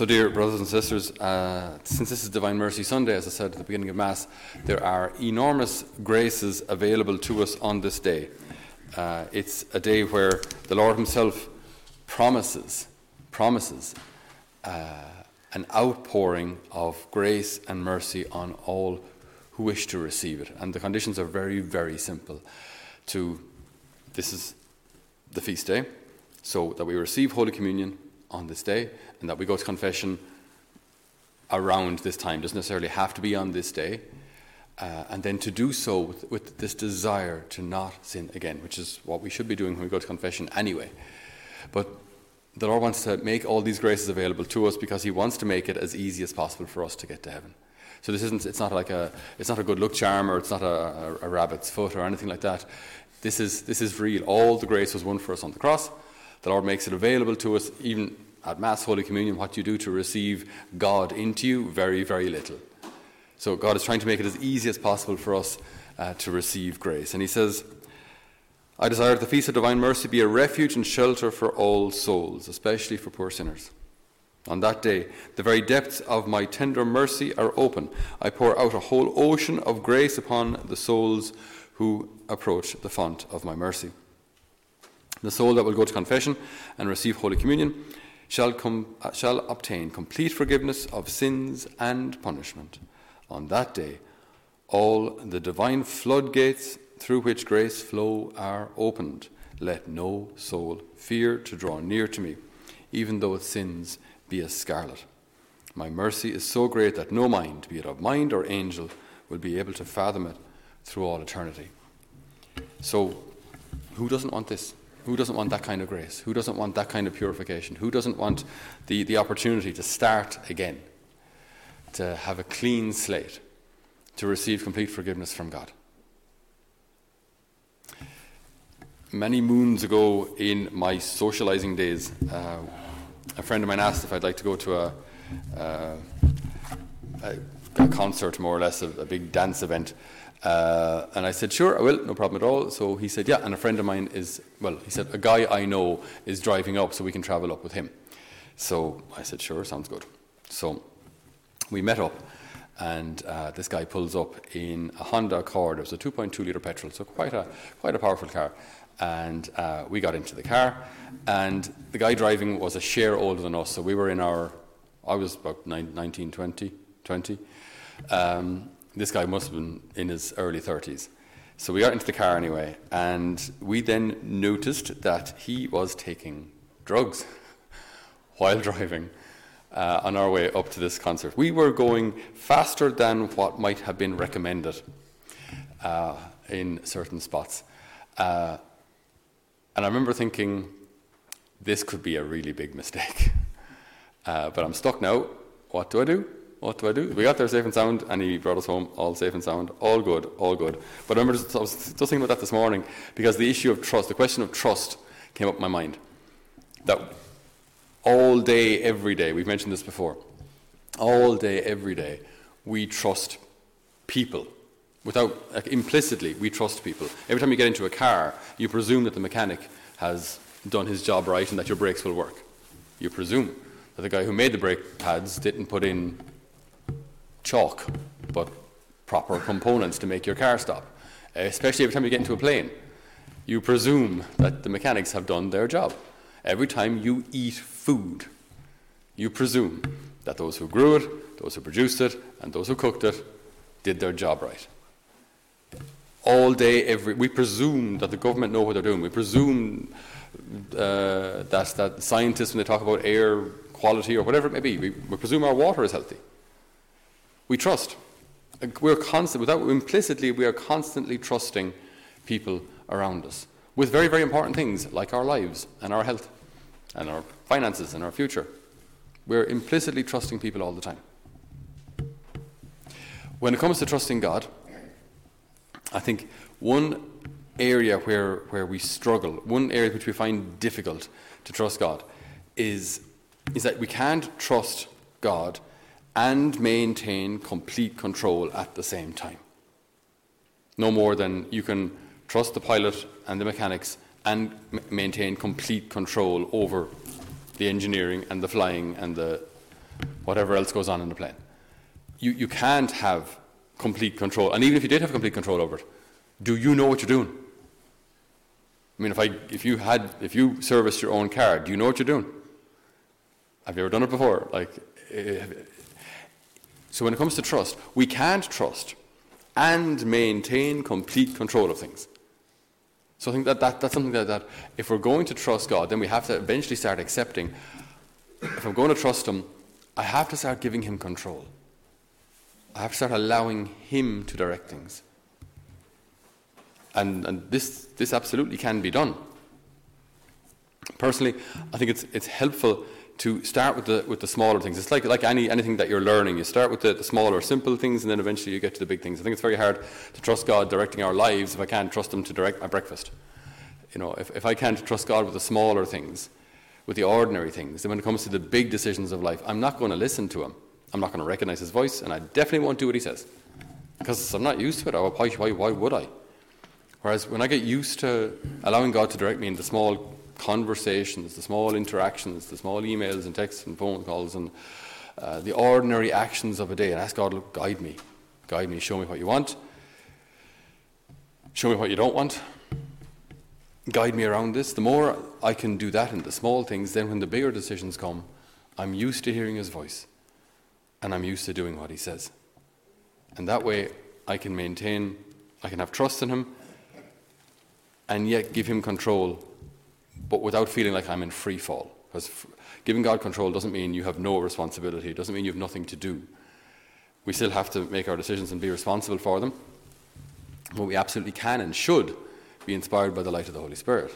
So, dear brothers and sisters, uh, since this is Divine Mercy Sunday, as I said at the beginning of Mass, there are enormous graces available to us on this day. Uh, it's a day where the Lord Himself promises, promises uh, an outpouring of grace and mercy on all who wish to receive it. And the conditions are very, very simple. To this is the feast day, so that we receive Holy Communion on this day and that we go to confession around this time. Doesn't necessarily have to be on this day. Uh, and then to do so with, with, this desire to not sin again, which is what we should be doing when we go to confession anyway. But the Lord wants to make all these graces available to us because He wants to make it as easy as possible for us to get to heaven. So this isn't, it's not like a, it's not a good luck charm or it's not a, a, a rabbit's foot or anything like that. This is, this is real. All the grace was won for us on the cross. The Lord makes it available to us even at Mass, Holy Communion, what you do to receive God into you, very, very little. So God is trying to make it as easy as possible for us uh, to receive grace. And He says, I desire that the Feast of Divine Mercy be a refuge and shelter for all souls, especially for poor sinners. On that day, the very depths of my tender mercy are open. I pour out a whole ocean of grace upon the souls who approach the font of my mercy. The soul that will go to confession and receive Holy Communion shall, com- uh, shall obtain complete forgiveness of sins and punishment. On that day, all the divine floodgates through which grace flow are opened. Let no soul fear to draw near to me, even though its sins be as scarlet. My mercy is so great that no mind, be it of mind or angel, will be able to fathom it through all eternity. So, who doesn't want this? Who doesn't want that kind of grace? Who doesn't want that kind of purification? Who doesn't want the, the opportunity to start again, to have a clean slate, to receive complete forgiveness from God? Many moons ago in my socializing days, uh, a friend of mine asked if I'd like to go to a, uh, a, concert, more or less, a, a big dance event. Uh, and I said, sure, I will, no problem at all. So he said, yeah, and a friend of mine is, well, he said, a guy I know is driving up so we can travel up with him. So I said, sure, sounds good. So we met up, and uh, this guy pulls up in a Honda Accord. It was a 2.2 litre petrol, so quite a, quite a powerful car. And uh, we got into the car, and the guy driving was a share older than us. So we were in our, I was about 19, 20, 20. Um, this guy must have been in his early 30s. So we got into the car anyway, and we then noticed that he was taking drugs while driving uh, on our way up to this concert. We were going faster than what might have been recommended uh, in certain spots. Uh, and I remember thinking, this could be a really big mistake. Uh, but I'm stuck now. What do I do? What do I do? We got there safe and sound, and he brought us home all safe and sound, all good, all good. But I remember just, I was just thinking about that this morning because the issue of trust, the question of trust, came up in my mind. That all day, every day, we've mentioned this before, all day, every day, we trust people. Without, like, implicitly, we trust people. Every time you get into a car, you presume that the mechanic has done his job right and that your brakes will work. You presume that the guy who made the brake pads didn't put in chalk, but proper components to make your car stop. Especially every time you get into a plane, you presume that the mechanics have done their job. Every time you eat food, you presume that those who grew it, those who produced it, and those who cooked it did their job right. All day, every we presume that the government know what they're doing. We presume uh, that that scientists, when they talk about air quality or whatever it may be, we, we presume our water is healthy we trust. We're constant, without implicitly, we are constantly trusting people around us with very, very important things like our lives and our health and our finances and our future. We're implicitly trusting people all the time. When it comes to trusting God, I think one area where, where we struggle, one area which we find difficult to trust God, is, is that we can't trust God and maintain complete control at the same time. No more than you can trust the pilot and the mechanics and m- maintain complete control over the engineering and the flying and the, whatever else goes on in the plane. You, you can't have complete control. And even if you did have complete control over it, do you know what you're doing? I mean, if, I, if, you had, if you serviced your own car, do you know what you're doing? Have you ever done it before? Like, eh, so when it comes to trust, we can't trust and maintain complete control of things. So I think that, that that's something that, that if we're going to trust God, then we have to eventually start accepting. If I'm going to trust Him, I have to start giving Him control. I have to start allowing Him to direct things. And, and this, this absolutely can be done. Personally, I think it's, it's helpful to start with the, with the smaller things. It's like, like any, anything that you're learning. You start with the, the, smaller, simple things, and then eventually you get to the big things. I think it's very hard to trust God directing our lives if I can't trust Him to direct my breakfast. You know, if, if I can't trust God with the smaller things, with the ordinary things, then when it comes to the big decisions of life, I'm not going to listen to Him. I'm not going to recognize His voice, and I definitely won't do what He says. Because I'm not used to it. Why, why, why would I? Whereas when I get used to allowing God to direct me in the small conversations, the small interactions, the small emails and texts and phone calls, and uh, the ordinary actions of a day, and ask God to guide me, guide me, show me what you want, show me what you don't want, guide me around this. The more I can do that in the small things, then when the bigger decisions come, I'm used to hearing His voice, and I'm used to doing what He says. And that way, I can maintain, I can have trust in Him, and yet give Him control but without feeling like I'm in free fall. Because giving God control doesn't mean you have no responsibility, it doesn't mean you have nothing to do. We still have to make our decisions and be responsible for them. But we absolutely can and should be inspired by the light of the Holy Spirit.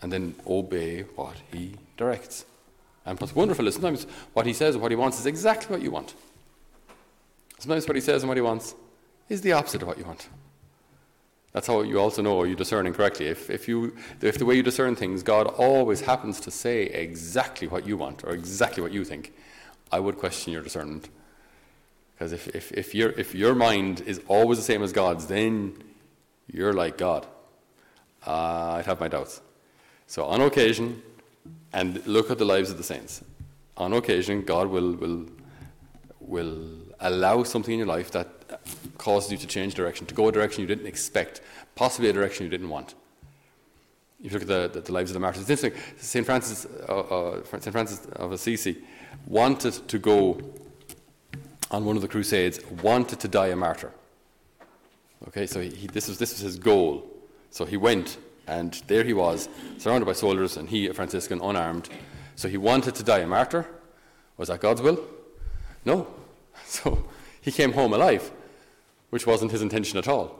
And then obey what He directs. And what's wonderful is sometimes what He says and what He wants is exactly what you want. Sometimes what He says and what He wants is the opposite of what you want. That's how you also know you discerning correctly. If, if, you, if the way you discern things, God always happens to say exactly what you want or exactly what you think, I would question your discernment. Because if, if, if, your, if your mind is always the same as God's, then you're like God. Uh, I'd have my doubts. So, on occasion, and look at the lives of the saints, on occasion, God will, will, will allow something in your life that causes you to change direction, to go a direction you didn't expect, possibly a direction you didn't want. If you look at the, the, the lives of the martyrs, it's interesting. St. Francis, uh, uh, St. Francis of Assisi wanted to go on one of the Crusades, wanted to die a martyr. Okay, so he, this, was, this was his goal. So he went, and there he was, surrounded by soldiers, and he, a Franciscan, unarmed. So he wanted to die a martyr. Was that God's will? No. So he came home alive which wasn't his intention at all.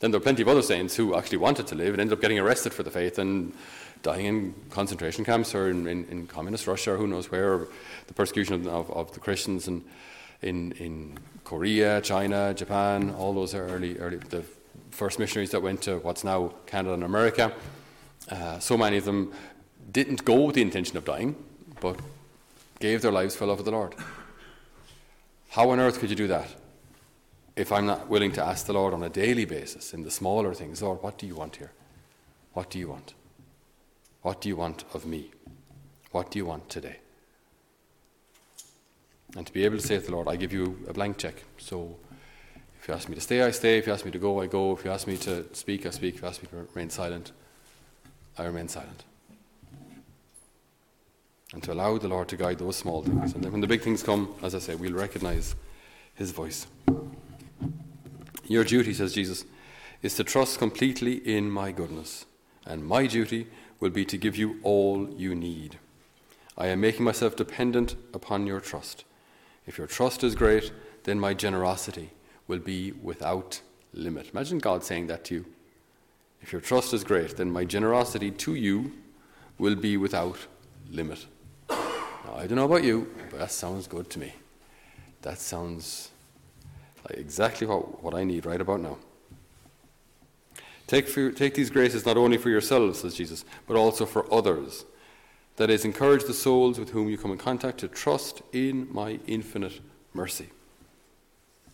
Then there were plenty of other saints who actually wanted to live and ended up getting arrested for the faith and dying in concentration camps or in, in, in communist Russia or who knows where, or the persecution of, of the Christians in, in, in Korea, China, Japan, all those early, early, the first missionaries that went to what's now Canada and America. Uh, so many of them didn't go with the intention of dying, but gave their lives for love of the Lord. How on earth could you do that? if I'm not willing to ask the Lord on a daily basis in the smaller things, Lord, what do you want here? What do you want? What do you want of me? What do you want today? And to be able to say to the Lord, I give you a blank check. So if you ask me to stay, I stay. If you ask me to go, I go. If you ask me to speak, I speak. If you ask me to remain silent, I remain silent. And to allow the Lord to guide those small things. And then when the big things come, as I say, we'll recognize His voice. Your duty, says Jesus, is to trust completely in my goodness, and my duty will be to give you all you need. I am making myself dependent upon your trust. If your trust is great, then my generosity will be without limit. Imagine God saying that to you. If your trust is great, then my generosity to you will be without limit. I don't know about you, but that sounds good to me. That sounds like exactly what, what I need right about now. Take, for, take these graces not only for yourselves, says Jesus, but also for others. That is, encourage the souls with whom you come in contact to trust in my infinite mercy.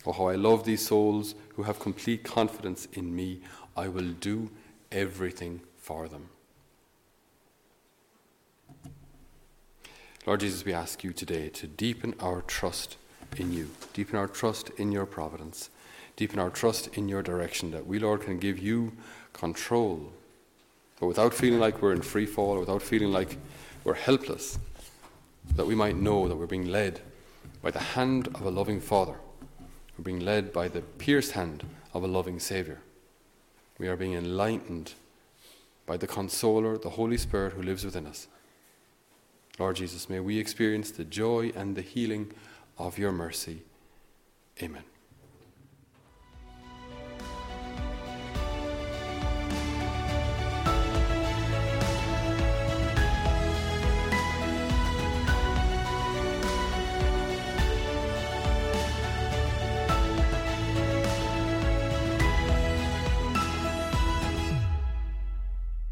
Oh, how I love these souls who have complete confidence in me. I will do everything for them. Lord Jesus, we ask you today to deepen our trust in you, deepen our trust in your providence, deepen our trust in your direction, that we, Lord, can give you control, but without feeling like we're in free fall, without feeling like we're helpless, that we might know that we're being led by the hand of a loving Father. We're being led by the pierced hand of a loving Saviour. We are being enlightened by the Consoler, the Holy Spirit who lives within us. Lord Jesus, may we experience the joy and the healing of your mercy. Amen.